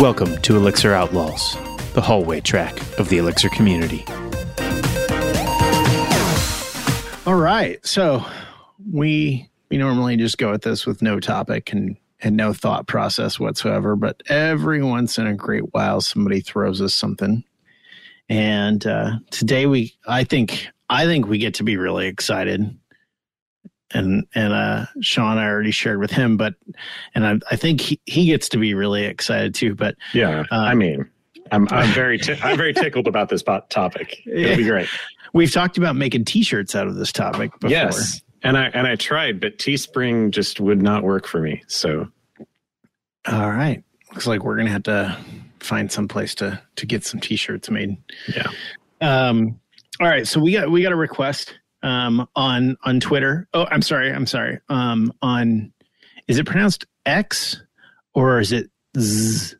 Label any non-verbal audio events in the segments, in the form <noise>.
Welcome to Elixir Outlaws, the hallway track of the Elixir community. All right. So we we normally just go at this with no topic and and no thought process whatsoever, but every once in a great while somebody throws us something. And uh, today we I think I think we get to be really excited and and uh, Sean I already shared with him, but and I, I think he, he gets to be really excited too. But yeah, uh, I mean, I'm I'm <laughs> very t- I'm very tickled about this topic. It'll be great. We've talked about making T-shirts out of this topic before. Yes, and I and I tried, but Teespring just would not work for me. So, all right, looks like we're gonna have to find some place to to get some T-shirts made. Yeah. Um. All right, so we got we got a request um, on on Twitter. Oh, I'm sorry, I'm sorry. Um, on is it pronounced X or is it Z?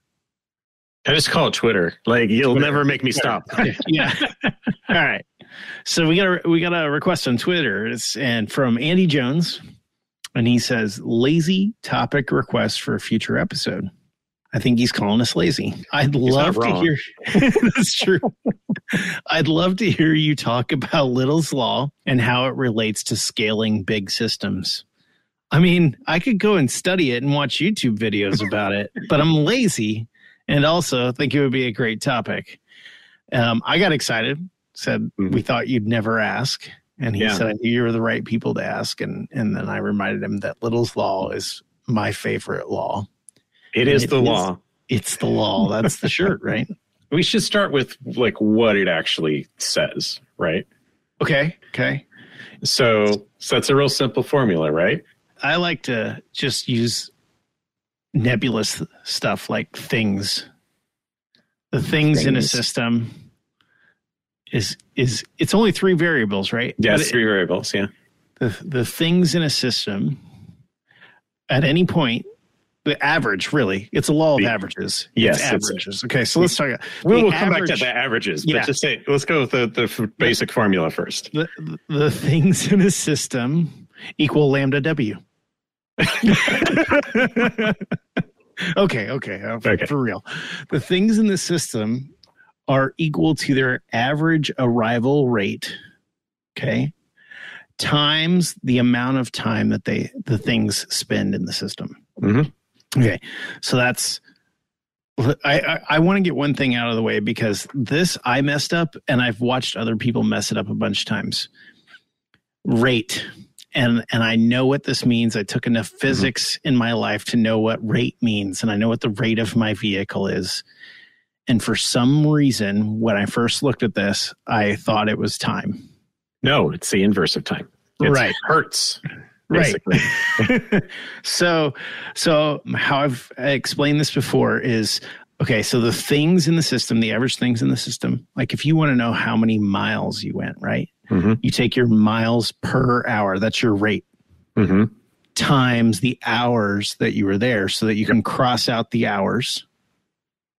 I just call it Twitter. Like you'll Twitter. never make me stop. <laughs> yeah. All right. So we got a we got a request on Twitter, it's, and from Andy Jones, and he says lazy topic request for a future episode. I think he's calling us lazy. I'd he's love to hear. <laughs> that's true. I'd love to hear you talk about Little's Law and how it relates to scaling big systems. I mean, I could go and study it and watch YouTube videos <laughs> about it, but I'm lazy and also think it would be a great topic. Um, I got excited, said, mm-hmm. We thought you'd never ask. And he yeah. said, I knew you were the right people to ask. And, and then I reminded him that Little's Law is my favorite law. It is it the is, law. It's the law. That's the shirt, <laughs> right? We should start with like what it actually says, right? Okay. Okay. So, so that's a real simple formula, right? I like to just use nebulous stuff like things. The things, things. in a system is is it's only three variables, right? Yeah, three variables. Yeah. The the things in a system at any point the average really. It's a law of the, averages. Yes averages. okay so let's talk about. we will come back to the averages but yeah. just say let's go with the, the basic formula first. The, the things in a system equal lambda w. <laughs> Okay okay, uh, okay. for real. The things in the system are equal to their average arrival rate okay times the amount of time that they the things spend in the system. Mm-hmm. Okay, so that's I, I, I want to get one thing out of the way because this I messed up and I've watched other people mess it up a bunch of times. Rate. And and I know what this means. I took enough mm-hmm. physics mm-hmm. in my life to know what rate means and I know what the rate of my vehicle is. And for some reason, when I first looked at this, I thought it was time. No, it's the inverse of time. It's right. Hertz. Right. <laughs> so, so how I've explained this before is okay. So the things in the system, the average things in the system, like if you want to know how many miles you went, right? Mm-hmm. You take your miles per hour. That's your rate. Mm-hmm. Times the hours that you were there, so that you can cross out the hours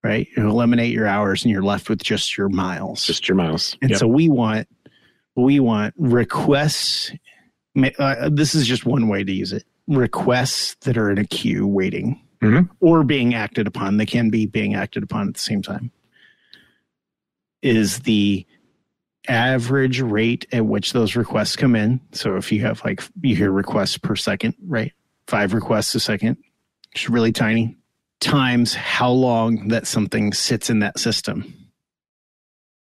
right? You eliminate your hours and you're left with just your miles. Just your miles. And yep. so we want we want requests uh, this is just one way to use it. Requests that are in a queue waiting mm-hmm. or being acted upon. They can be being acted upon at the same time. Is the average rate at which those requests come in. So if you have like you hear requests per second right? Five requests a second. It's really tiny. Times how long that something sits in that system.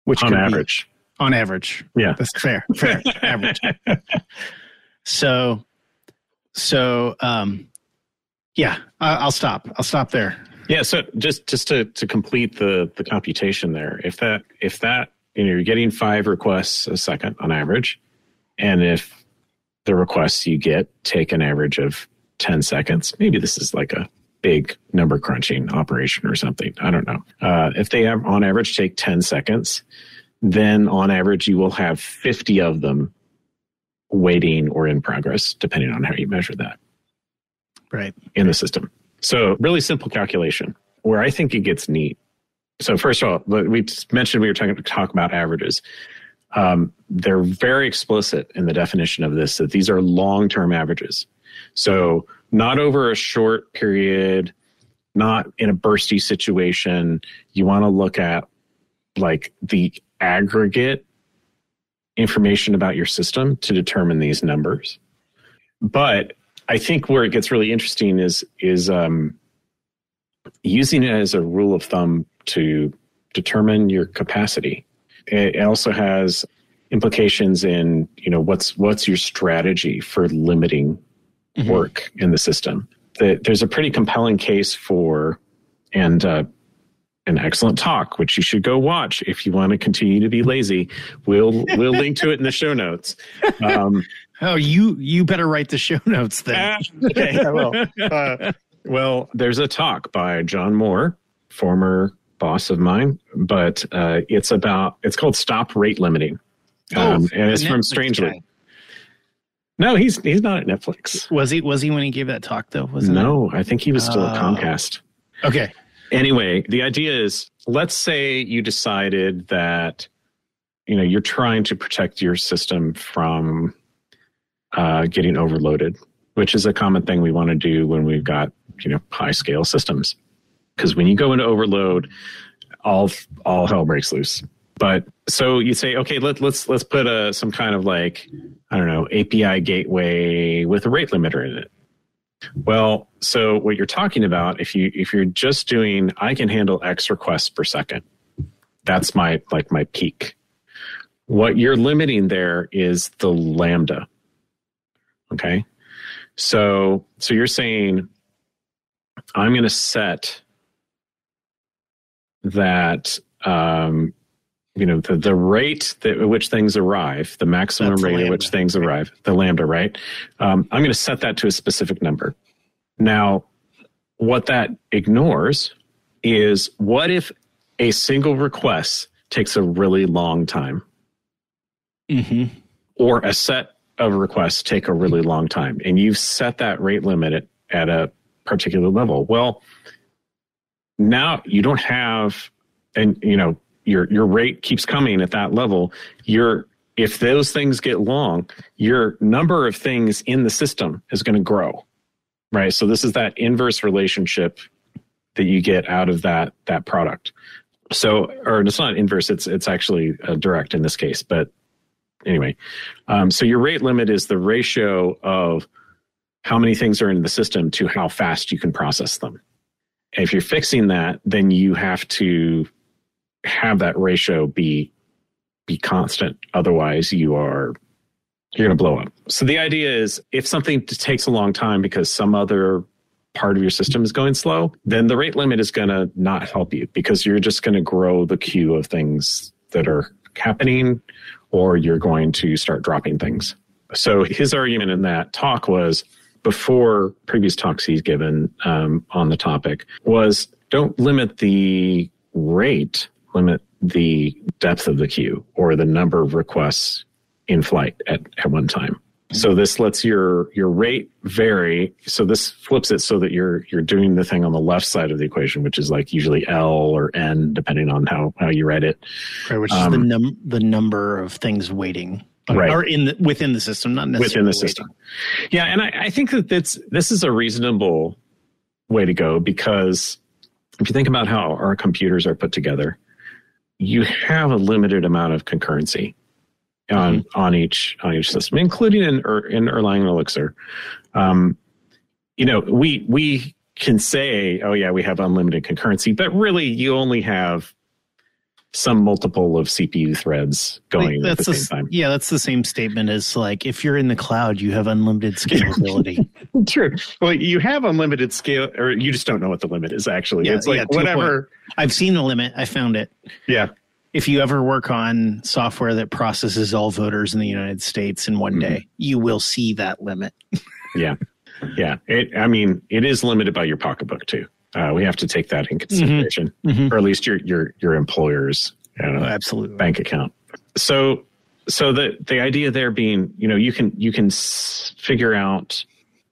Which on average be, on average. Yeah. That's fair. Fair. <laughs> Average so, so, um, yeah, I, will stop. I'll stop there. Yeah. So just, just to, to complete the, the computation there, if that, if that, you know, you're getting five requests a second on average, and if the requests you get take an average of 10 seconds, maybe this is like a big number crunching operation or something. I don't know. Uh, if they have on average take 10 seconds, then on average you will have 50 of them waiting or in progress, depending on how you measure that. Right. In the system. So, really simple calculation where I think it gets neat. So, first of all, we mentioned we were talking to talk about averages. Um, they're very explicit in the definition of this that these are long term averages. So, not over a short period, not in a bursty situation. You want to look at like the aggregate information about your system to determine these numbers. But I think where it gets really interesting is is um, using it as a rule of thumb to determine your capacity. It also has implications in you know what's what's your strategy for limiting mm-hmm. work in the system. The, there's a pretty compelling case for and uh, an excellent talk, which you should go watch if you want to continue to be lazy. We'll we'll link to it in the show notes. Um, <laughs> oh, you you better write the show notes then. <laughs> okay, I will. <laughs> Uh, well, there's a talk by John Moore, former boss of mine, but uh, it's about it's called Stop Rate Limiting, oh, um, and it's from Strange Loop. Guy. No, he's he's not at Netflix. Was he? Was he when he gave that talk though? Was no, it? I think he was still uh, at Comcast. Okay, Anyway, the idea is let's say you decided that you know you're trying to protect your system from uh, getting overloaded, which is a common thing we want to do when we've got you know high scale systems. Because when you go into overload, all all hell breaks loose. But so you say, okay, let, let's let's put a some kind of like I don't know API gateway with a rate limiter in it. Well, so what you're talking about, if you if you're just doing, I can handle X requests per second. That's my like my peak. What you're limiting there is the lambda. Okay. So so you're saying I'm going to set that um, you know the, the rate that, at which things arrive the maximum That's rate at which things arrive the lambda right? Um, i'm going to set that to a specific number. Now what that ignores is what if a single request takes a really long time? Mm-hmm. or a set of requests take a really long time and you've set that rate limit at, at a particular level. Well now you don't have and you know your your rate keeps coming at that level, your if those things get long, your number of things in the system is going to grow. Right? So this is that inverse relationship that you get out of that that product. So or it's not inverse, it's it's actually uh, direct in this case, but anyway. Um, so your rate limit is the ratio of how many things are in the system to how fast you can process them. if you're fixing that, then you have to have that ratio be be constant. Otherwise, you are you're going to blow up. So the idea is if something takes a long time because some other part of your system is going slow, then the rate limit is going to not help you because you're just going to grow the queue of things that are happening or you're going to start dropping things. So his argument in that talk was before previous talks he's given um, on the topic was don't limit the rate limit the depth of the queue or the number of requests in flight at, at one time. So this lets your your rate vary. So this flips it so that you're you're doing the thing on the left side of the equation, which is like usually L or N, depending on how how you read it. Right, which um, is the um, num the number of things waiting, right, or in the, within the system, not necessarily within the waiting. system. Yeah, and I, I think that that's this is a reasonable way to go because if you think about how our computers are put together, you have a limited amount of concurrency on mm-hmm. on each on each system, including in in Erlang and Elixir. Um, you know, we we can say, oh yeah, we have unlimited concurrency, but really, you only have some multiple of CPU threads going at the same a, time. Yeah, that's the same statement as like if you're in the cloud, you have unlimited scalability. <laughs> True. Well, you have unlimited scale, or you just don't know what the limit is. Actually, yeah, it's like yeah, whatever. I've seen the limit. I found it. Yeah. If you ever work on software that processes all voters in the United States in one mm-hmm. day, you will see that limit. yeah. Yeah. It, I mean, it is limited by your pocketbook too. Uh, we have to take that in consideration, mm-hmm. Mm-hmm. or at least your your your employer's uh, oh, absolutely bank account. So so the the idea there being, you know, you can you can s- figure out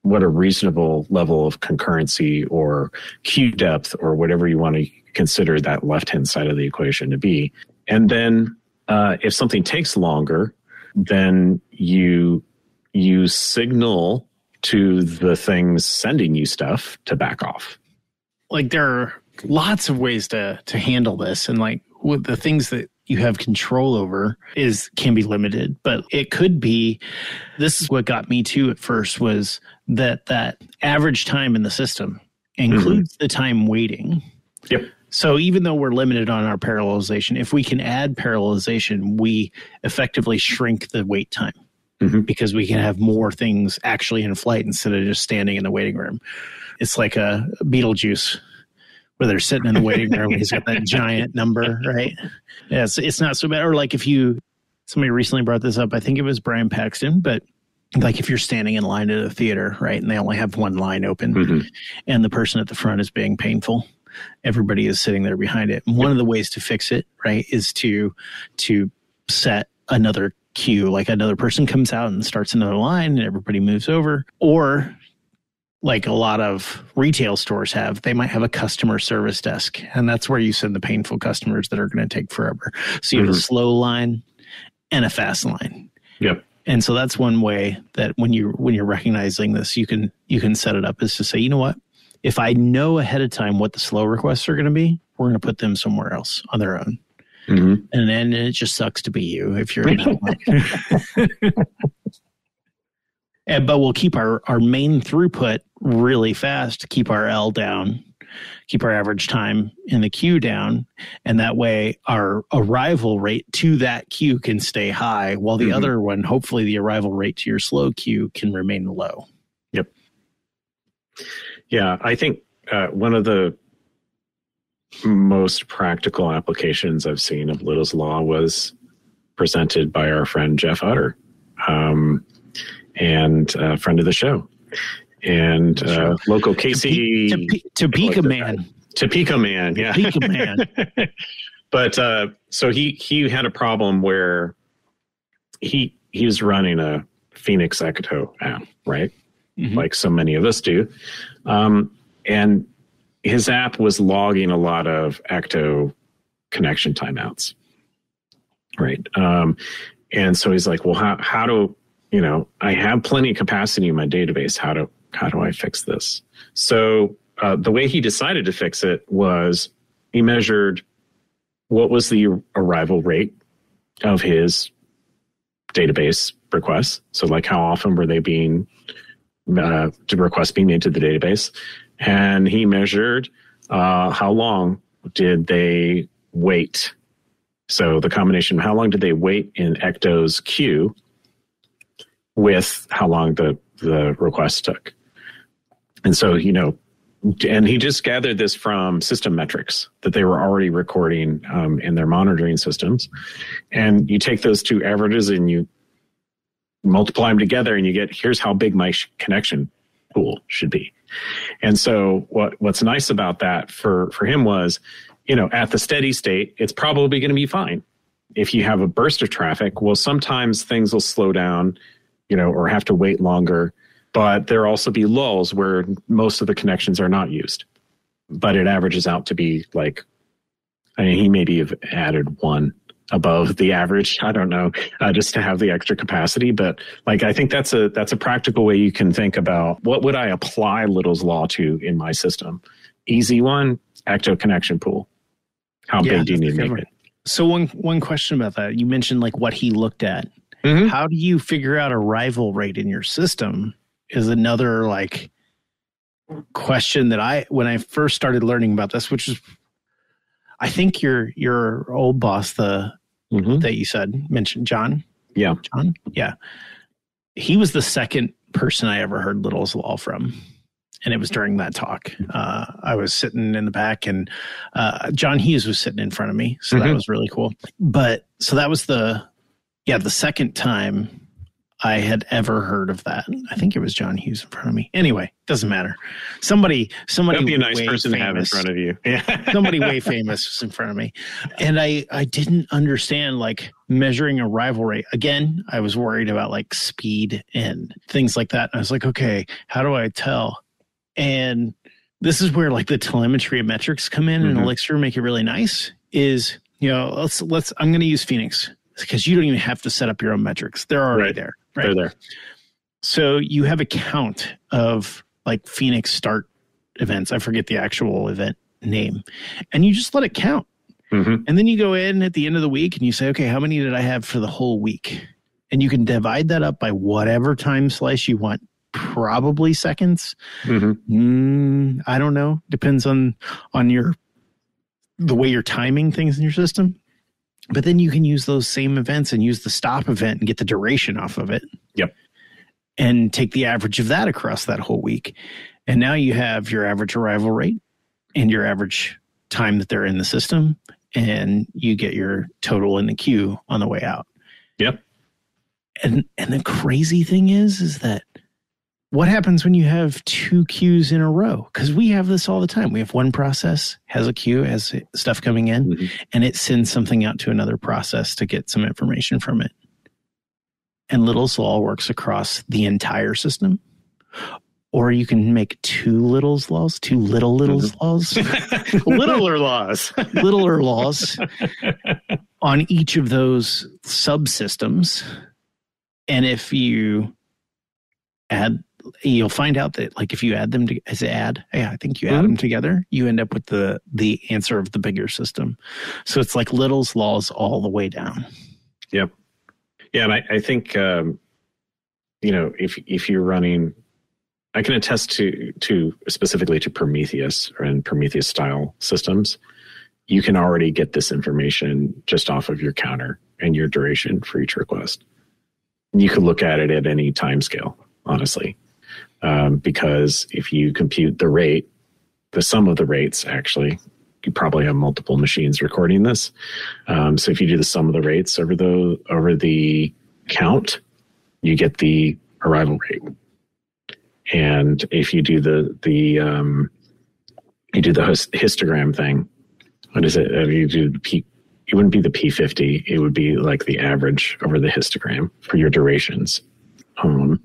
what a reasonable level of concurrency or queue depth or whatever you want to consider that left hand side of the equation to be, and then uh, if something takes longer, then you you signal to the things sending you stuff to back off like there are lots of ways to to handle this. And like with the things that you have control over is can be limited. But it could be this is what got me to at first was that that average time in the system includes mm-hmm. the time waiting. Yep. so even though we're limited on our parallelization if we can add parallelization we effectively shrink the wait time Mhm. because we can have more things actually in flight instead of just standing in the waiting room it's like a Beetlejuice where they're sitting in the waiting room. He's got that giant number, right? Yeah, it's, it's not so bad. Or like if you, somebody recently brought this up, I think it was Brian Paxton, but like if you're standing in line at a theater, right, and they only have one line open Mhm. and the person at the front is being painful, everybody is sitting there behind it. And one of the ways to fix it, right, is to to set another queue, like another person comes out and starts another line and everybody moves over, or like a lot of retail stores have, they might have a customer service desk, and that's where you send the painful customers that are going to take forever. So you have a Mhm. slow line and a fast line. Yep. And so that's one way that when you when you're recognizing this, you can you can set it up is to say, you know what? If I know ahead of time what the slow requests are going to be, we're going to put them somewhere else on their own. Mhm. And then it just sucks to be you if you're in that line. and, but we'll keep our, our main throughput really fast, keep our L down, keep our average time in the queue down. And that way our arrival rate to that queue can stay high while the Mhm. other one, hopefully the arrival rate to your slow queue can remain low. Yep. Yeah, I think uh, one of the most practical applications I've seen of Little's Law was presented by our friend Jeff Utter, um, and a friend of the show, and uh, local Casey Tope- Topeka man. Topeka man, yeah, Topeka man. <laughs> but uh, so he he had a problem where he he was running a Phoenix Ecto app, right? Mhm. like so many of us do. Um, and his app was logging a lot of Ecto connection timeouts. Right. Um, and so he's like, well, how, how do, you know, I have plenty of capacity in my database. How do, how do I fix this? So uh, the way he decided to fix it was he measured what was the arrival rate of his database requests. So like how often were they being uh, requests being made to the database, and he measured uh, how long did they wait. So the combination of how long did they wait in Ecto's queue with how long the the request took, and so you know, and he just gathered this from system metrics that they were already recording um, in their monitoring systems, and you take those two averages and you multiply them together and you get here's how big my sh- connection pool should be. And so what what's nice about that for for him was you know at the steady state it's probably going to be fine. If you have a burst of traffic well sometimes things will slow down you know or have to wait longer but there'll also be lulls where most of the connections are not used. But it averages out to be like i mean he maybe have added one above the average. I don't know, uh, just to have the extra capacity. But like, I think that's a that's a practical way you can think about what would I apply Little's law to in my system. Easy one, Ecto connection pool. How Yeah, big do you need to make it? So one one question about that. You mentioned like what he looked at. Mhm. How do you figure out arrival rate in your system? Is another like question that I when I first started learning about this, which is I think your your old boss, the Mhm. that you said mentioned John. Yeah. John. Yeah. He was the second person I ever heard Little's Law from. And it was during that talk. Uh, I was sitting in the back and uh, John Hughes was sitting in front of me. So that Mhm. was really cool. But so that was the, yeah, the second time I had ever heard of that. I think it was John Hughes in front of me. Anyway, doesn't matter. Somebody, somebody That'd be a nice person to have in front of you. <laughs> Yeah. somebody way famous was in front of me and i i didn't understand like measuring arrival rate again i was worried about like speed and things like that and i was like okay how do i tell and this is where like the telemetry and metrics come in and Mhm. elixir make it really nice is you know let's let's i'm going to use phoenix because you don't even have to set up your own metrics they're already Right. there right They're there. so you have a count of like Phoenix start events. I forget the actual event name, and you just let it count. Mhm. And then you go in at the end of the week and you say, okay, how many did I have for the whole week? And you can divide that up by whatever time slice you want, probably seconds. Mhm. Mm, I don't know. Depends on on your the way you're timing things in your system. But then you can use those same events and use the stop event and get the duration off of it. Yep. And take the average of that across that whole week. And now you have your average arrival rate and your average time that they're in the system and you get your total in the queue on the way out. Yep. And and the crazy thing is is that what happens when you have two queues in a row? Because we have this all the time. We have one process has a queue, has stuff coming in, Mhm. and it sends something out to another process to get some information from it. And Little's Law works across the entire system. Or you can make two Little's laws, two little Little's laws, <laughs> Littler laws. littler laws <laughs> on each of those subsystems. And if you add, you'll find out that like if you add them to as add, yeah, I think you add Mhm. them together, you end up with the the answer of the bigger system. So it's like Little's laws all the way down. Yep. Yeah, and I, I think um, you know if if you're running, I can attest to to specifically to Prometheus and Prometheus style systems. You can already get this information just off of your counter and your duration for each request. You could look at it at any time scale, honestly, um, because if you compute the rate, the sum of the rates actually. You probably have multiple machines recording this, um, so if you do the sum of the rates over the over the count, you get the arrival rate. And if you do the the um, you do the histogram thing, what is it? Uh, You do the P. It wouldn't be the P fifty. It would be like the average over the histogram for your durations. Um,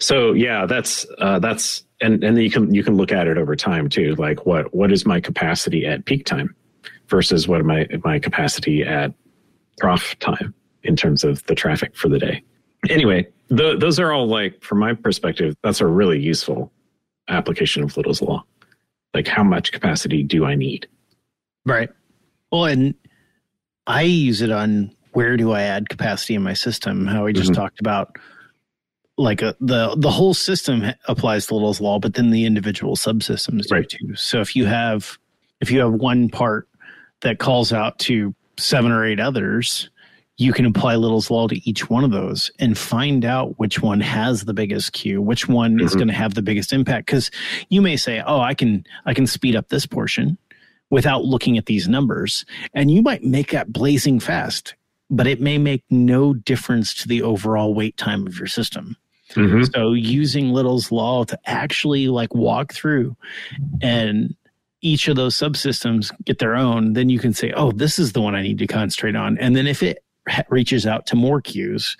so yeah, that's uh, that's and and then you can you can look at it over time too. Like what what is my capacity at peak time versus what am I my capacity at trough time in terms of the traffic for the day. Anyway, th- those are all like, from my perspective, that's a really useful application of Little's law. Like, how much capacity do I need? Right. Well, and I use it on where do I add capacity in my system? How we just Mhm. talked about, like a, the the whole system applies to Little's law, but then the individual subsystems do Right. too. So if you have if you have one part that calls out to seven or eight others, you can apply Little's law to each one of those and find out which one has the biggest queue, which one is Mhm. going to have the biggest impact. Because you may say, "Oh, I can I can speed up this portion." without looking at these numbers. And you might make that blazing fast, but it may make no difference to the overall wait time of your system. Mm-hmm. So using Little's law to actually like walk through and each of those subsystems get their own, then you can say, oh, this is the one I need to concentrate on. And then if it reaches out to more queues,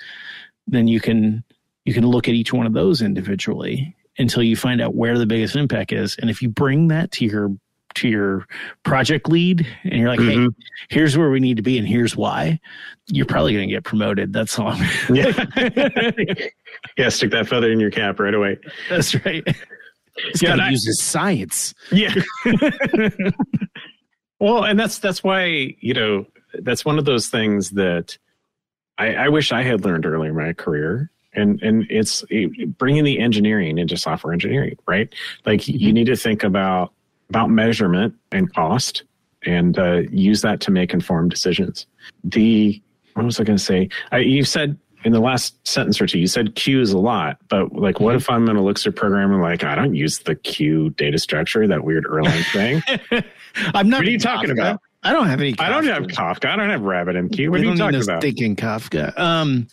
then you can you can look at each one of those individually until you find out where the biggest impact is. And if you bring that to your to your project lead and you're like, hey, Mhm. here's where we need to be and here's why, you're probably going to get promoted. That's all. I'm- Yeah. <laughs> yeah, stick that feather in your cap right away. That's right. This Yeah, guy uses science. Yeah. <laughs> well, and that's that's why you know that's one of those things that I, I wish I had learned earlier in my career, and and it's it- bringing the engineering into software engineering, right? Like you need to think about about measurement and cost, and uh, use that to make informed decisions. The what was I going to say? I, you said in the last sentence or two, you said queues a lot, but like, what if I'm an Elixir programmer? Like, I don't use the queue data structure, that weird Erlang thing. <laughs> I'm not. What are you in talking Kafka. about? I don't have any. I don't have Kafka. I don't have RabbitMQ. What We are you talking about? Thinking Kafka. Um,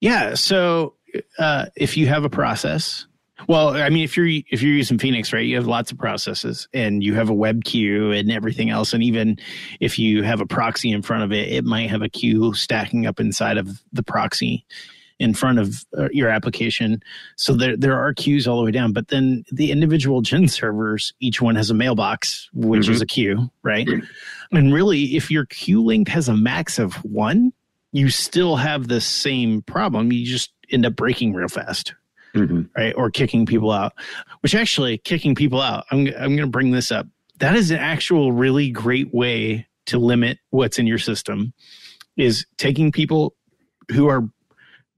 yeah. So uh, if you have a process, well, I mean, if you're if you're using Phoenix, right, you have lots of processes, and you have a web queue and everything else, and even if you have a proxy in front of it, it might have a queue stacking up inside of the proxy in front of uh, your application. So there there are queues all the way down, but then the individual gen <laughs> servers, each one has a mailbox, which Mm-hmm. is a queue, right? And really, if your queue length has a max of one, you still have the same problem. You just end up breaking real fast. Mhm. right? Or kicking people out, which actually kicking people out, I'm, I'm going to bring this up. That is an actual really great way to limit what's in your system is taking people who are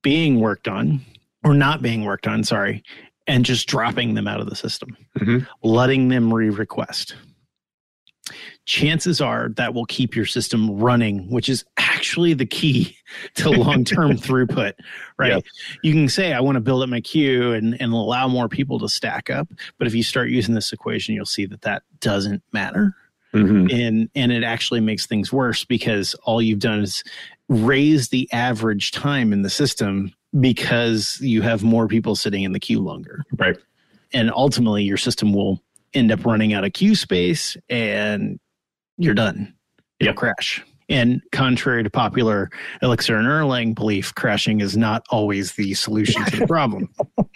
being worked on or not being worked on, sorry, and just dropping them out of the system, Mhm. letting them re request. Chances are that will keep your system running, which is actually the key <laughs> to long term <laughs> throughput, right? Yep. You can say, I want to build up my queue and, and allow more people to stack up. But if you start using this equation, you'll see that that doesn't matter Mhm. and and it actually makes things worse because all you've done is raise the average time in the system because you have more people sitting in the queue longer Right. and ultimately your system will end up running out of queue space and you're done it'll Yep. crash and contrary to popular elixir and erlang belief crashing is not always the solution to the problem <laughs>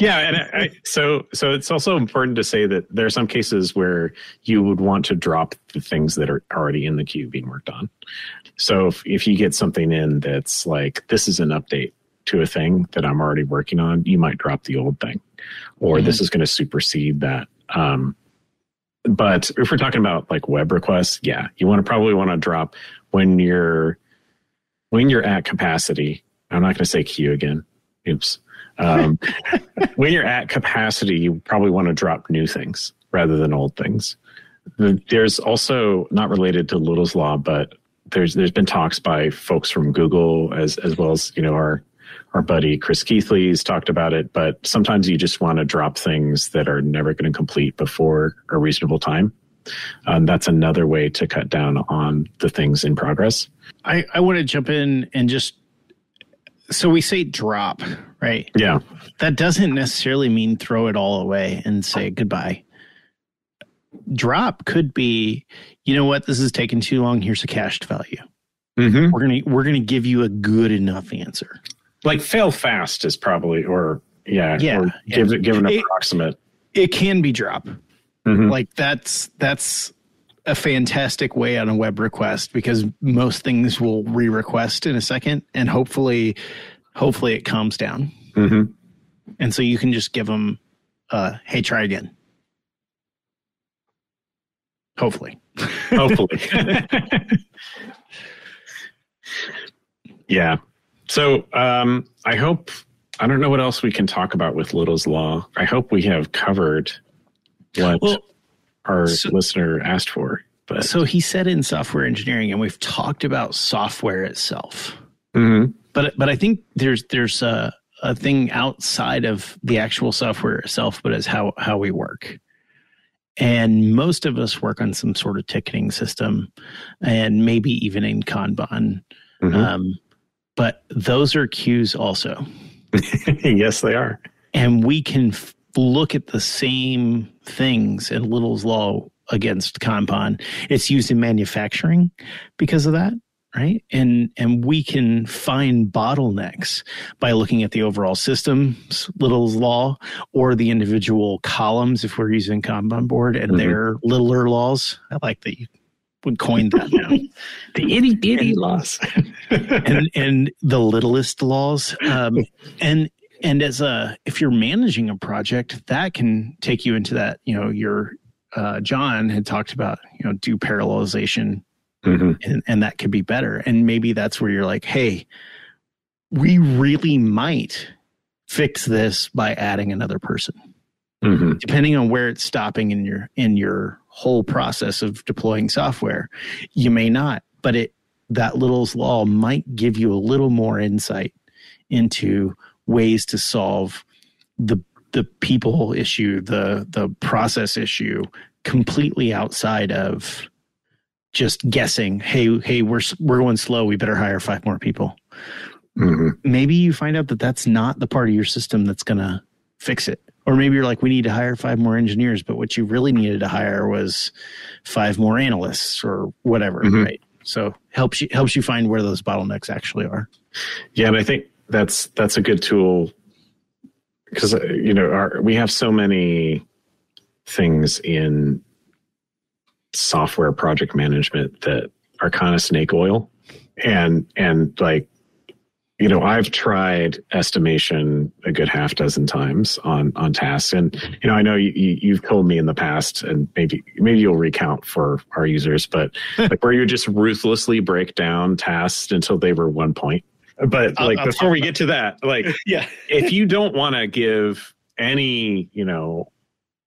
Yeah, and I, I, so so it's also important to say that there are some cases where you would want to drop the things that are already in the queue being worked on. So if, if you get something in that's like this is an update to a thing that I'm already working on, you might drop the old thing, or this is going to supersede that. Um, but if we're talking about like web requests, yeah, you want to probably want to drop when you're when you're at capacity. I'm not going to say queue again. Oops. Um, <laughs> when you're at capacity, you probably want to drop new things rather than old things. There's also not related to Little's law, but there's there's been talks by folks from Google as as well as you know our our buddy Chris Keathley's talked about it. But sometimes you just want to drop things that are never going to complete before a reasonable time. Um, that's another way to cut down on the things in progress. I, I want to jump in and just so we say drop, right? Yeah, That doesn't necessarily mean throw it all away and say goodbye. Drop could be, you know what, this is taking too long. Here's a cached value. mm-hmm. We're gonna we're gonna give you a good enough answer. Like fail fast is probably or yeah, Yeah, or yeah. give it give an It- approximate. It can be drop. Mhm. Like that's that's a fantastic way on a web request because most things will re-request in a second and hopefully hopefully it calms down. Mhm. And so you can just give them uh hey try again. Hopefully. Hopefully. <laughs> <laughs> yeah. So um, I hope I don't know what else we can talk about with Little's Law. I hope we have covered what Well, our so- listener asked for. But So he said in software engineering, and we've talked about software itself, Mhm. but but I think there's there's a, a thing outside of the actual software itself, but is how how we work. And most of us work on some sort of ticketing system, and maybe even in Kanban. Mhm. Um, but those are queues also, <laughs> yes, they are. and we can f- look at the same things in Little's Law against Kanban. It's used in manufacturing because of that, right? And and we can find bottlenecks by looking at the overall systems, Little's Law, or the individual columns if we're using Kanban board and Mhm. their littler laws. I like that you would coin that now. <laughs> The itty bitty laws. <laughs> and and the littlest laws um and and as a if you're managing a project that can take you into that you know your uh john had talked about you know do parallelization Mhm. and and that could be better and maybe that's where you're like hey we really might fix this by adding another person Mhm. depending on where it's stopping in your in your whole process of deploying software you may not but it that little's law might give you a little more insight into ways to solve the the people issue the the process issue completely outside of just guessing hey hey we're we're going slow we better hire five more people Mhm. maybe you find out that that's not the part of your system that's going to fix it or maybe you're like we need to hire five more engineers but what you really needed to hire was five more analysts or whatever Mhm. right? So helps you helps you find where those bottlenecks actually are. Yeah, and I think that's that's a good tool because you know our, we have so many things in software project management that are kind of snake oil, and and like you know, I've tried estimation a good half dozen times on on tasks, and you know, I know you, you have told me in the past, and maybe maybe you'll recount for our users, but <laughs> like where you just ruthlessly break down tasks until they were one point. But like I'll, I'll before we get to that, like <laughs> yeah, if you don't want to give any you know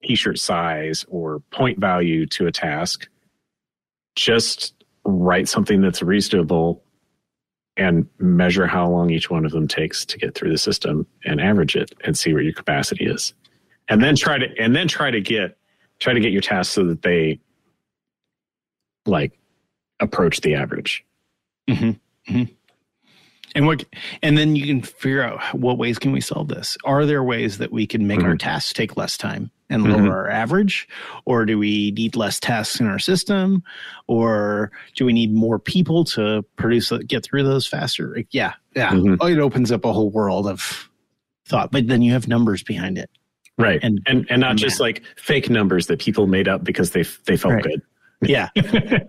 t-shirt size or point value to a task, just write something that's reasonable and measure how long each one of them takes to get through the system and average it and see what your capacity is and then try to and then try to get try to get your tasks so that they like approach the average mm-hmm. Mm-hmm. And what and then you can figure out what ways can we solve this are there ways that we can make mm-hmm. our tasks take less time and lower mm-hmm. our average? Or do we need less tasks in our system? Or do we need more people to produce, get through those faster? Yeah, yeah. Mm-hmm. It opens up a whole world of thought, but then you have numbers behind it. Right. And, and, and not just like fake numbers that people made up because they, they felt right. good. Yeah. <laughs>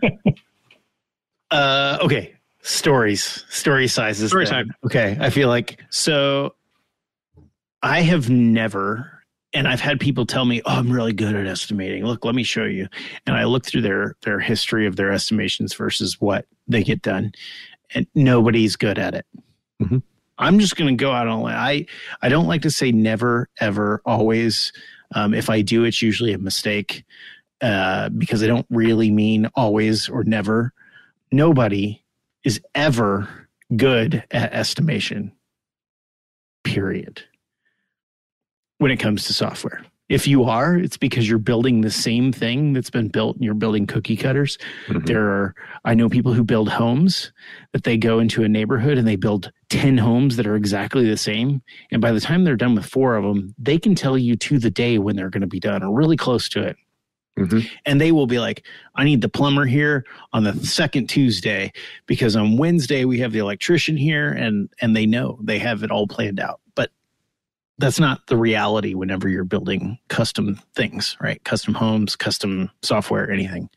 <laughs> uh, okay. Stories, story sizes. Story time. Okay. I feel like so I have never and I've had people tell me, "Oh, I'm really good at estimating. Look, let me show you." And I look through their their history of their estimations versus what they get done, and nobody's good at it. Mm-hmm. I'm just going to go out on I I don't like to say never, ever, always. Um, if I do, it's usually a mistake uh, because I don't really mean always or never. Nobody is ever good at estimation. Period when it comes to software. If you are, it's because you're building the same thing that's been built and you're building cookie cutters. Mm-hmm. There are, I know people who build homes that they go into a neighborhood and they build 10 homes that are exactly the same. And by the time they're done with four of them, they can tell you to the day when they're going to be done or really close to it. Mm-hmm. And they will be like, I need the plumber here on the second Tuesday because on Wednesday we have the electrician here and and they know they have it all planned out But that's not the reality whenever you're building custom things, right? Custom homes, custom software, anything.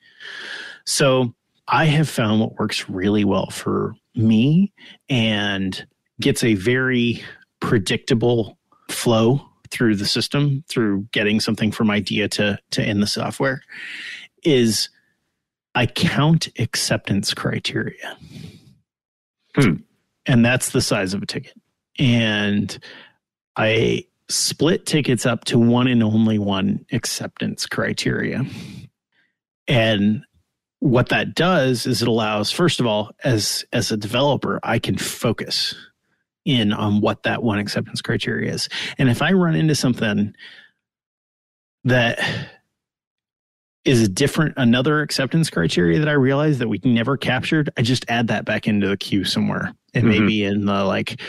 So I have found what works really well for me and gets a very predictable flow through the system through getting something from idea to to in the software is I count acceptance criteria. Hmm. And that's the size of a ticket. And I split tickets up to one and only one acceptance criteria. And what that does is it allows first of all as as a developer I can focus in on what that one acceptance criteria is. And if I run into something that is a different another acceptance criteria that I realized that we never captured, I just add that back into the queue somewhere and mm-hmm. maybe in the like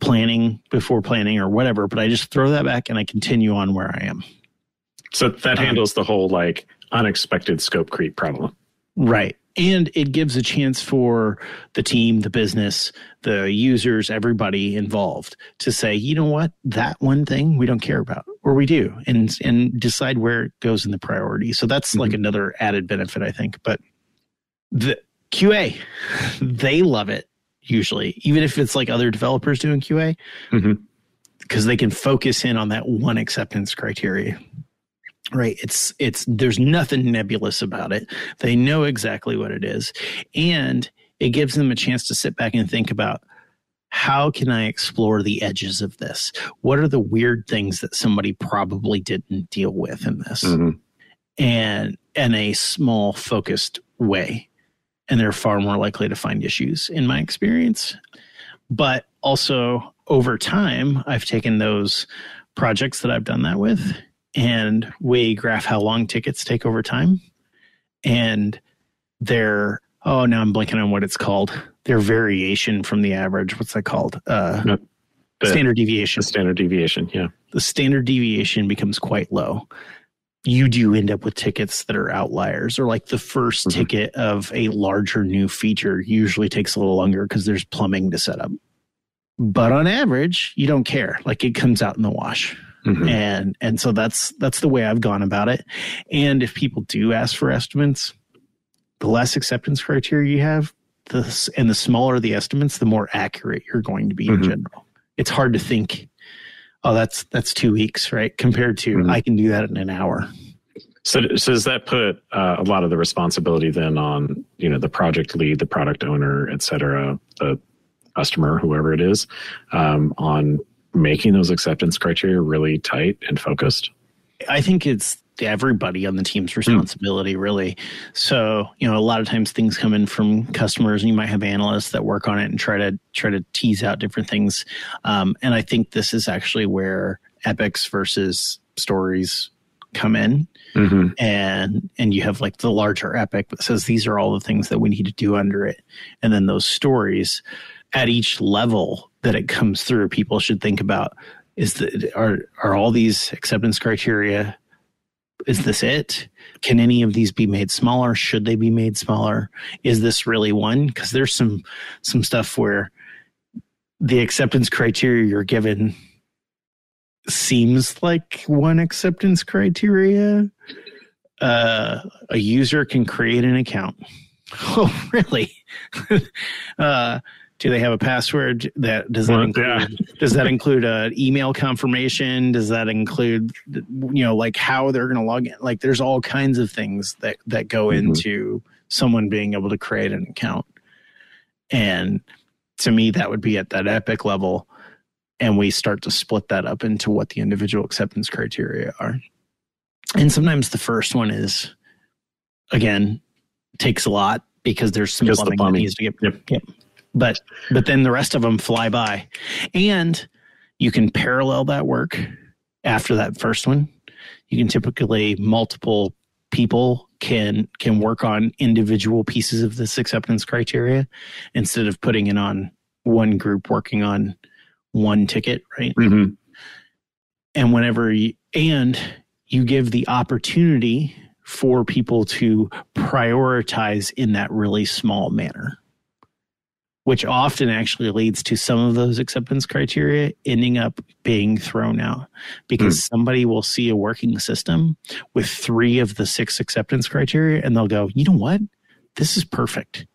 planning before planning or whatever. But I just throw that back and I continue on where I am. So that um, handles the whole like unexpected scope creep problem. Right. And it gives a chance for the team, the business, the users, everybody involved to say, you know what, that one thing we don't care about, or we do, and and decide where it goes in the priority. So that's mm-hmm. like another added benefit, I think. But the QA, <laughs> they love it usually, even if it's like other developers doing QA, because mm-hmm. they can focus in on that one acceptance criteria. Right. It's, it's, there's nothing nebulous about it. They know exactly what it is. And it gives them a chance to sit back and think about how can I explore the edges of this? What are the weird things that somebody probably didn't deal with in this? Mm-hmm. And in a small, focused way and they're far more likely to find issues in my experience. But also over time, I've taken those projects that I've done that with and we graph how long tickets take over time. And their oh now I'm blanking on what it's called. Their variation from the average. What's that called? Uh, no, the, standard deviation. The standard deviation, yeah. The standard deviation becomes quite low you do end up with tickets that are outliers or like the 1st mm-hmm. ticket of a larger new feature usually takes a little longer because there's plumbing to set up but on average you don't care like it comes out in the wash mm-hmm. and and so that's that's the way i've gone about it and if people do ask for estimates the less acceptance criteria you have the and the smaller the estimates, the more accurate you're going to be Mhm. in general. It's hard to think, oh, that's that's two weeks, right? Compared to Mhm. I can do that in an hour. So, so does that put uh, a lot of the responsibility then on you know the project lead, the product owner, et cetera, the customer, whoever it is, um, on making those acceptance criteria really tight and focused? I think it's everybody on the team's responsibility, really. So, you know, a lot of times things come in from customers, and you might have analysts that work on it and try to try to tease out different things. Um, and I think this is actually where epics versus stories come in Mm-hmm. and and you have like the larger epic that says these are all the things that we need to do under it and then those stories at each level that it comes through people should think about is that are are all these acceptance criteria is this it? Can any of these be made smaller? Should they be made smaller? Is this really one? Because there's some some stuff where the acceptance criteria you're given seems like one acceptance criteria. Uh, a user can create an account. <laughs> Oh, really? <laughs> uh, do they have a password? That does that Well, include? Does that include an email confirmation? Does that include, you know, like how they're going to log in? Like, there's all kinds of things that that go Mhm. into someone being able to create an account. And to me, that would be at that epic level, and we start to split that up into what the individual acceptance criteria are and sometimes the first one is again takes a lot because there's some Just the plumbing, that needs to get Yep. yep but but then the rest of them fly by. And you can parallel that work after that first one. You can typically multiple people can can work on individual pieces of this acceptance criteria instead of putting it on one group working on one ticket right? Mm-hmm. and whenever you, and you give the opportunity for people to prioritize in that really small manner which often actually leads to some of those acceptance criteria ending up being thrown out because somebody will see a working system with three of the six acceptance criteria and they'll go you know what this is perfect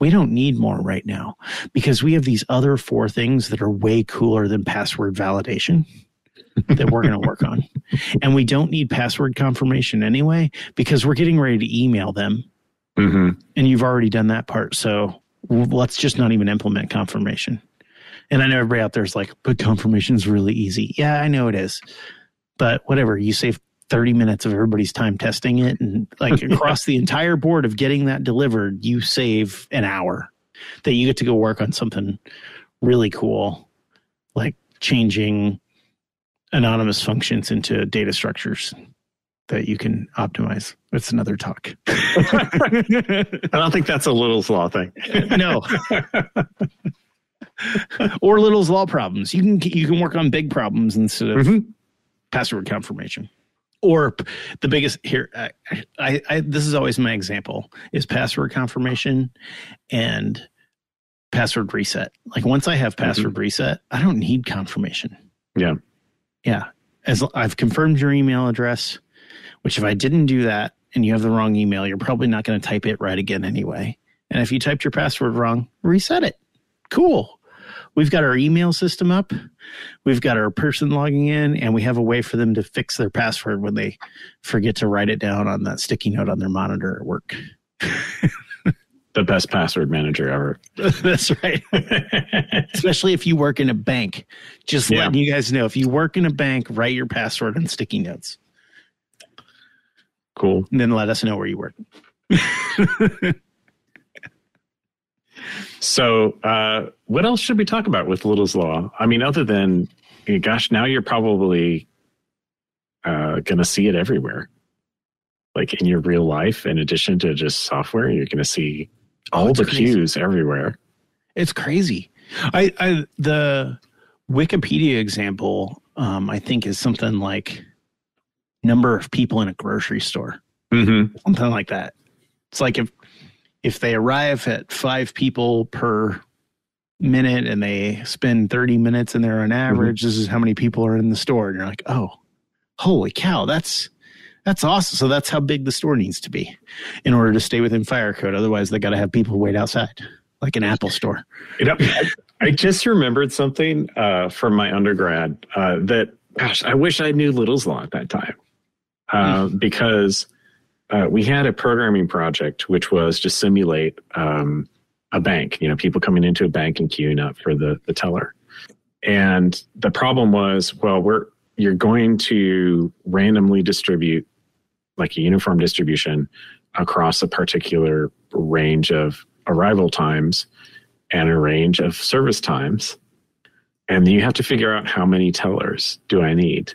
we don't need more right now because we have these other four things that are way cooler than password validation that we're going to work on. <laughs> And we don't need password confirmation anyway because we're getting ready to email them Mm-hmm. and you've already done that part. So let's just not even implement confirmation. And I know everybody out there is like, but confirmation is really easy. Yeah, I know it is. But whatever, you save 30 minutes of everybody's time testing it. And like <laughs> across the entire board of getting that delivered, you save an hour that you get to go work on something really cool, like changing anonymous functions into data structures that you can optimize. It's another talk. <laughs> I don't think that's a Little's Law thing. no. or Little's law problems. You can you can work on big problems instead of Mhm. password confirmation. Or the biggest here, I, I, I this is always my example is password confirmation and password reset. Like once I have password reset, I don't need confirmation. Yeah. Yeah. As I've confirmed your email address, which if I didn't do that and you have the wrong email, you're probably not going to type it right again anyway. And if you typed your password wrong, reset it. Cool. We've got our email system up. We've got our person logging in, and we have a way for them to fix their password when they forget to write it down on that sticky note on their monitor at work. <laughs> The best password manager ever. <laughs> That's right. <laughs> Especially if you work in a bank. Just Yeah. letting you guys know if you work in a bank, write your password on sticky notes cool. and then let us know where you work. <laughs> So, uh, what else should we talk about with Little's Law? I mean, other than, eh, gosh, now you're probably uh, going to see it everywhere. Like in your real life, in addition to just software, you're going to see all Oh, the crazy. queues everywhere. It's crazy. I, I the Wikipedia example, um, I think, is something like number of people in a grocery store, Mm-hmm. something like that. It's like if if they arrive at five people per minute and they spend 30 minutes in there on average, this is how many people are in the store. And you're like, oh, holy cow, that's That's awesome. So that's how big the store needs to be in order to stay within fire code. Otherwise, they got to have people wait outside, like an Apple store. You know, I, I just remembered something uh, from my undergrad uh, that, gosh, I wish I knew Little's Law at that time uh, mm. because uh, we had a programming project which was to simulate um, a bank. You know, people coming into a bank and queuing up for the the teller. And the problem was, well, we're you're going to randomly distribute like a uniform distribution across a particular range of arrival times and a range of service times. And you have to figure out how many tellers do I need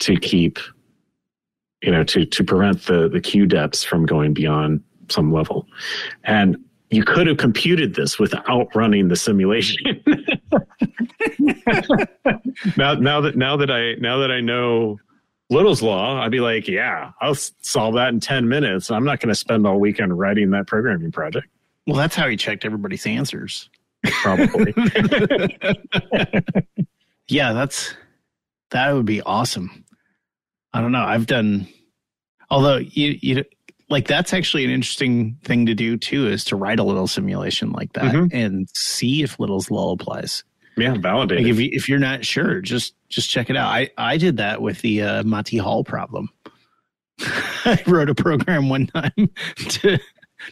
to keep, you know, to, to prevent the, the queue depths from going beyond some level. And you could have computed this without running the simulation. <laughs> now, now that now that I now that I know Little's Law, I'd be like, yeah, I'll solve that in ten minutes. I'm not going to spend all weekend writing that programming project. Well, that's how he checked everybody's answers. Probably. <laughs> yeah, that's that would be awesome. I don't know. I've done, although you you like that's actually an interesting thing to do too, is to write a little simulation like that mm-hmm. and see if Little's Law applies. Yeah, validate. Like if you, if you're not sure, just just check it out. I I did that with the uh, Monty Hall problem. <laughs> I wrote a program one time <laughs> to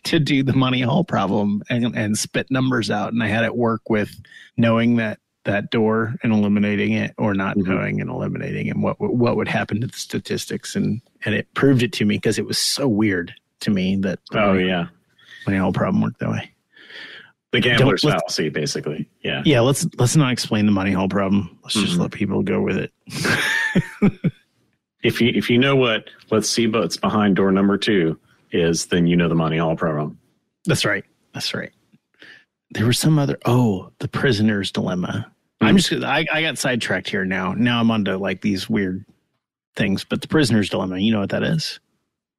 to do the Monty Hall problem and and spit numbers out, and I had it work with knowing that that door and eliminating it, or not mm-hmm. knowing and eliminating, and what what would happen to the statistics, and and it proved it to me because it was so weird to me that oh yeah, Monty Hall problem worked that way. The gambler's fallacy, basically. Yeah. Yeah. Let's let's not explain the Monty Hall problem. Let's mm-hmm. just let people go with it. if you if you know what let's see what's behind door number two is, then you know the Monty Hall problem. That's right. That's right. There was some other. Oh, the prisoner's dilemma. Mm-hmm. I'm just. I I got sidetracked here now. Now I'm onto like these weird things. But the prisoner's dilemma. You know what that is?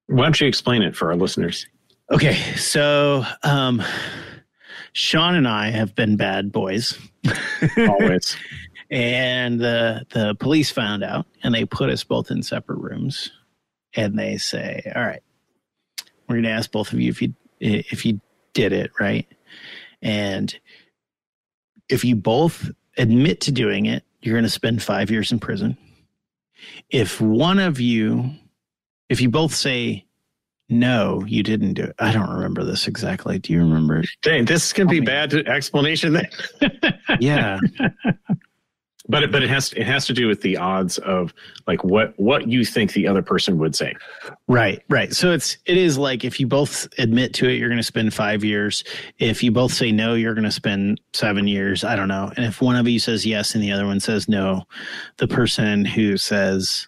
Why don't you explain it for our listeners? Okay, so um, Sean and I have been bad boys. Always. <laughs> and the the police found out and they put us both in separate rooms and they say, "All right. We're going to ask both of you if you if you did it, right? And if you both admit to doing it, you're going to spend 5 years in prison. If one of you if you both say no, you didn't do it. I don't remember this exactly. Do you remember? Dang, this can be bad explanation. <laughs> Yeah, but it, but it has it has to do with the odds of like what what you think the other person would say. Right, right. So it's it is like if you both admit to it, you're going to spend five years. If you both say no, you're going to spend seven years. I don't know. And if one of you says yes and the other one says no, the person who says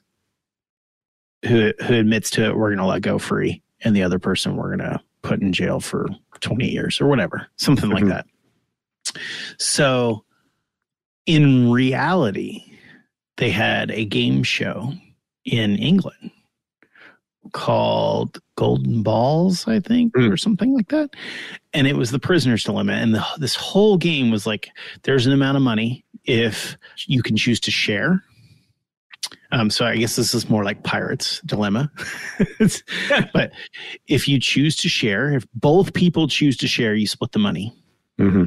who who admits to it, we're going to let go free and the other person we're going to put in jail for 20 years or whatever, something mm-hmm. like that. So in reality, they had a game show in England called Golden Balls, I think, mm. or something like that. And it was the prisoner's dilemma. And the, this whole game was like there's an amount of money if you can choose to share um, so I guess this is more like Pirates Dilemma. <laughs> but if you choose to share, if both people choose to share, you split the money. Mm-hmm.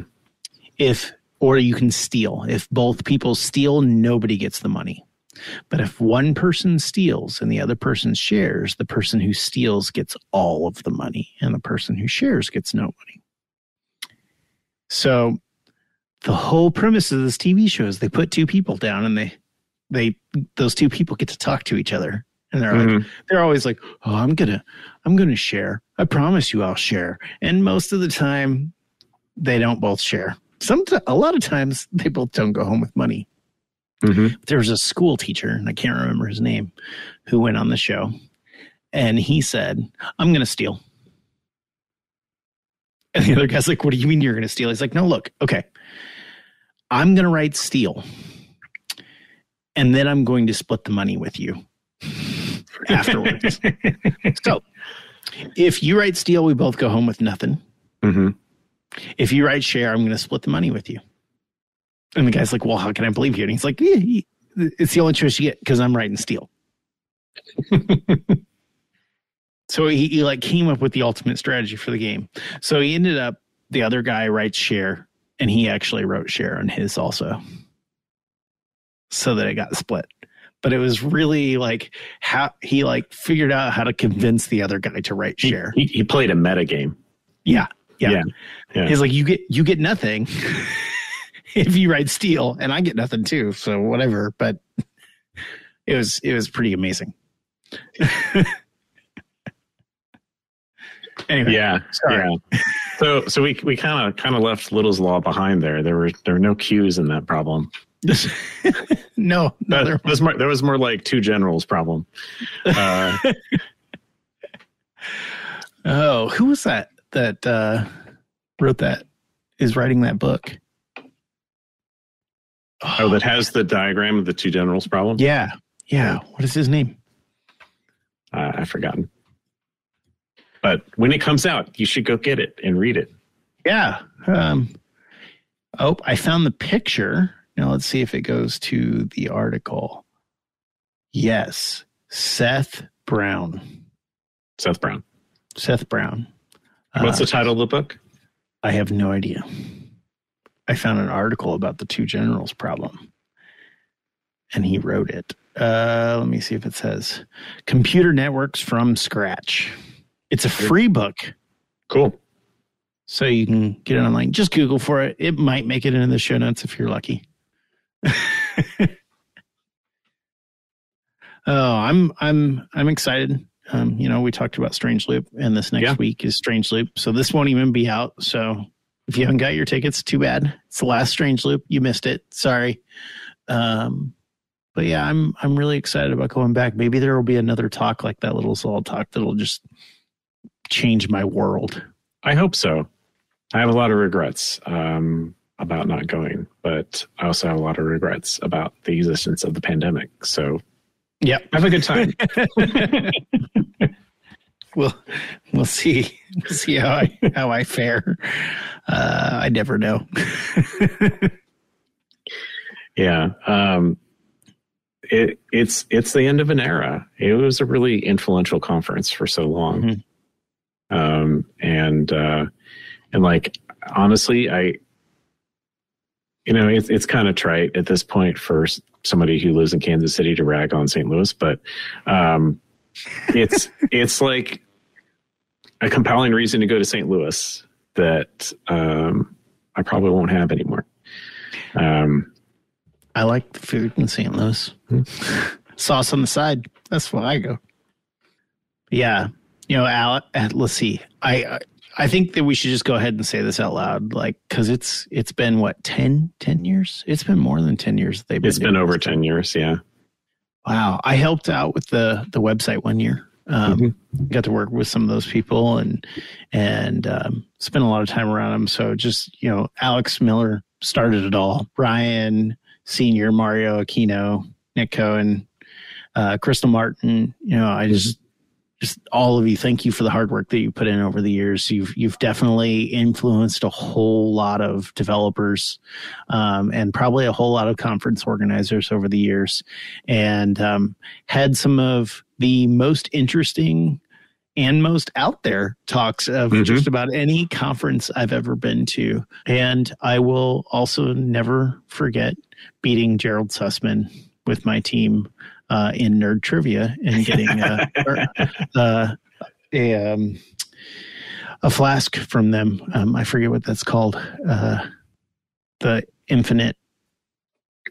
If or you can steal. If both people steal, nobody gets the money. But if one person steals and the other person shares, the person who steals gets all of the money, and the person who shares gets no money. So the whole premise of this TV show is they put two people down and they they those two people get to talk to each other and they're mm-hmm. like they're always like oh i'm gonna i'm gonna share i promise you i'll share and most of the time they don't both share some a lot of times they both don't go home with money mm-hmm. there was a school teacher and i can't remember his name who went on the show and he said i'm gonna steal and the other guy's like what do you mean you're gonna steal he's like no look okay i'm gonna write steal and then I'm going to split the money with you <laughs> afterwards. so if you write steal, we both go home with nothing. Mm-hmm. If you write share, I'm going to split the money with you. And the guy's like, well, how can I believe you? And he's like, yeah, it's the only choice you get because I'm writing steal. <laughs> So he, he like came up with the ultimate strategy for the game. So he ended up the other guy writes share, and he actually wrote share on his also, so that it got split. But it was really like how he like figured out how to convince the other guy to write He, share. he, he played a meta game. Yeah, yeah. Yeah, yeah. He's like, you get you get nothing <laughs> if you ride steal, and I get nothing too. So whatever. But <laughs> it was it was pretty amazing. <laughs> anyway, Yeah, Sorry. yeah. So so we we kind of kind of left Little's law behind there. There were there were no queues in that problem. no, no, there was more, there was more like two generals problem. Uh, Oh, who was that that uh, wrote that? Is writing that book? oh, that has the diagram of the two generals problem. yeah, yeah. What is his name? Uh, I've forgotten. But when it comes out, you should go get it and read it. Yeah. Um, oh, I found the picture. Now let's see if it goes to the article. Yes, Seth Brown. Seth Brown. Seth Brown. What's Uh, the title of the book? I have no idea. I found an article about the two generals problem, and he wrote it. Uh, let me see if it says "Computer Networks from Scratch." It's a free book, Cool. so you can get it online. Just Google for it. It might make it into the show notes if you're lucky. <laughs> oh, I'm I'm I'm excited. Um, you know, we talked about Strange Loop, and this next Yeah. week is Strange Loop. So this won't even be out. So if you haven't got your tickets, too bad. It's the last Strange Loop. You missed it. Sorry. Um, but yeah, I'm I'm really excited about going back. Maybe there will be another talk like that Little's Law talk that'll just change my world. I hope so. I have a lot of regrets um, about not going, but I also have a lot of regrets about the existence of the pandemic. So Yep. have a good time. <laughs> We'll we'll see we'll see how I how I fare. Uh, I never know. <laughs> yeah. Um, it, it's it's the end of an era. It was a really influential conference for so long, Mhm. um, and uh, and like honestly, I you know it's it's kind of trite at this point for somebody who lives in Kansas City to rag on St. Louis, but um, it's <laughs> it's like a compelling reason to go to St. Louis that um, I probably won't have anymore. Um, I like the food in St. Louis. Sauce on the side. That's why I go. Yeah, you know, Al. Let's see. I I- think that we should just go ahead and say this out loud, like because it's it's been what 10, 10 years. It's been more than ten years. that They've been. it's been over ten years. Yeah. Wow, I helped out with the the website one year. Um, Mhm. Got to work with some of those people and and um, spent a lot of time around them. So just you know, Alex Miller started it all. Brian Senior, Mario Aquino, Nick Cohen, uh, Crystal Martin. You know, I just just all of you. Thank you for the hard work that you put in over the years. You've you've definitely influenced a whole lot of developers um, and probably a whole lot of conference organizers over the years and um, had some of the most interesting and most out there talks of Mhm. just about any conference I've ever been to. And I will also never forget beating Gerald Sussman with my team uh, in nerd trivia and getting uh, <laughs> uh, a um, a flask from them. Um, I forget what that's called. Uh, the infinite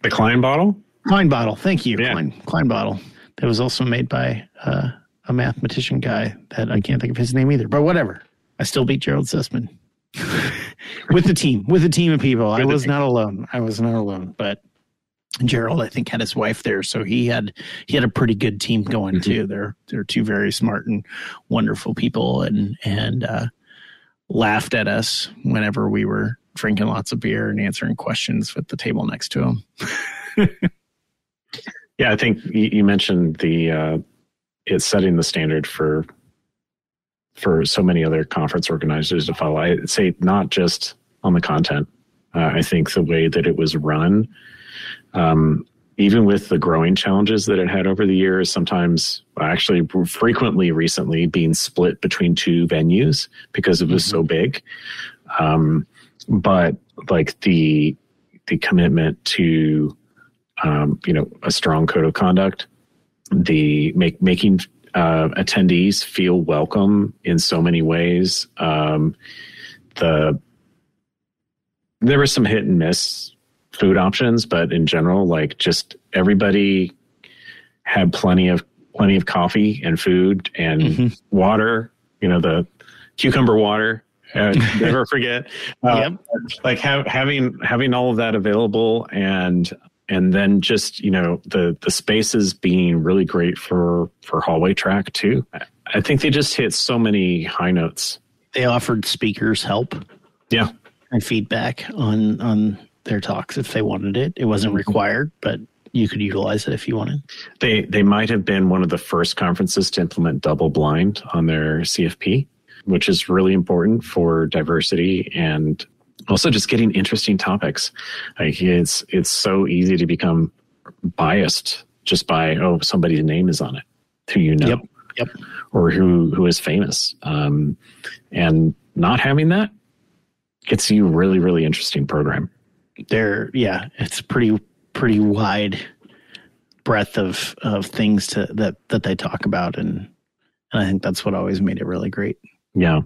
The Klein bottle. Klein bottle. Thank you, Yeah. Klein, Klein bottle. That was also made by uh, a mathematician guy that I can't think of his name either. But whatever, I still beat Gerald Sussman <laughs> with the team, with a team of people. I With the was not alone. I was not alone. But Gerald, I think, had his wife there, so he had he had a pretty good team going Mhm. too. They're they're two very smart and wonderful people, and and uh, laughed at us whenever we were drinking lots of beer and answering questions with the table next to him. <laughs> Yeah, I think you, you mentioned the uh, it's setting the standard for for so many other conference organizers to follow. I'd say not just on the content. Uh, I think the way that it was run, um, even with the growing challenges that it had over the years, sometimes actually frequently recently being split between two venues because it was mm-hmm. so big. Um, but like the the commitment to um, you know a strong code of conduct, the make making uh, attendees feel welcome in so many ways. Um, the there was some hit and miss food options, but in general, like just everybody had plenty of plenty of coffee and food and mm-hmm. water. You know the cucumber water. Uh, <laughs> never forget. Uh, yep. Like have, having having all of that available and and then just you know the the spaces being really great for for hallway track too. I think they just hit so many high notes. They offered speakers help. Yeah. And feedback on on their talks if they wanted it. It wasn't mm-hmm. required, but you could utilize it if you wanted. They they might have been one of the first conferences to implement double blind on their CFP, which is really important for diversity and also just getting interesting topics. Like it's it's so easy to become biased just by oh somebody's name is on it, who you know, yep, yep, or who who is famous, um, and not having that gets you really really interesting program. There, yeah, it's pretty pretty wide breadth of of things to that that they talk about, and and I think that's what always made it really great. Yeah,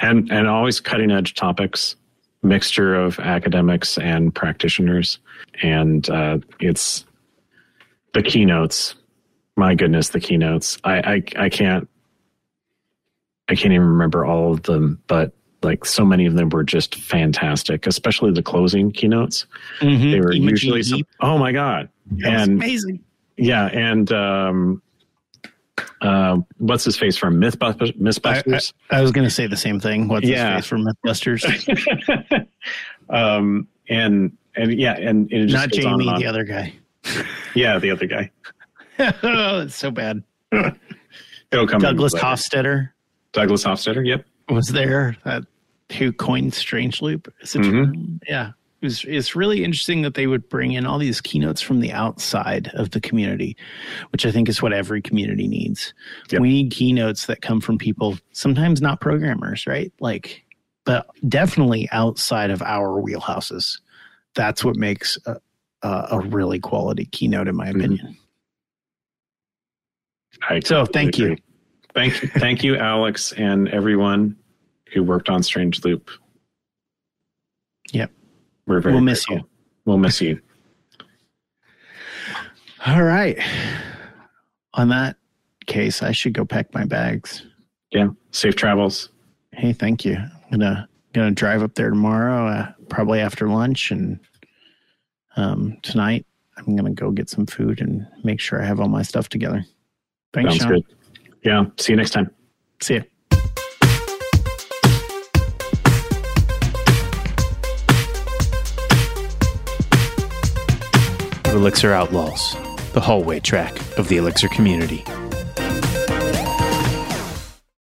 and and always cutting edge topics mixture of academics and practitioners, and uh, it's the keynotes. My goodness, the keynotes. I, I I can't I can't even remember all of them, but like so many of them were just fantastic, especially the closing keynotes. Mm-hmm. They were usually some, oh my god, and amazing. Yeah, and um, uh, what's his face from Mythbusters? Mythbusters. I, I, I was going to say the same thing. What's yeah. his face from Mythbusters? <laughs> um, and and yeah, and, and not Jamie, the other guy. yeah, the other guy. <laughs> oh, it's so bad. It'll come. Douglas Hofstadter. Douglas Hofstadter. Yep. Was there that who coined Strange Loop? Mm-hmm. Yeah it was it's really interesting that they would bring in all these keynotes from the outside of the community, which I think is what every community needs. Yep. We need keynotes that come from people, sometimes not programmers, right? Like, but definitely outside of our wheelhouses. That's what makes a, a really quality keynote, in my mm-hmm. opinion. I so, thank agree. you. Thank you, thank you, Alex, and everyone who worked on Strange Loop. Yep. We're very we'll miss grateful. you. We'll miss you. All right. On that case, I should go pack my bags. Yeah. Safe travels. Hey, thank you. I'm gonna gonna drive up there tomorrow, uh, probably after lunch, and um, tonight I'm gonna go get some food and make sure I have all my stuff together. Thanks, Sounds Sean. good. Yeah. See you next time. See you. Elixir Outlaws, the hallway track of the Elixir community.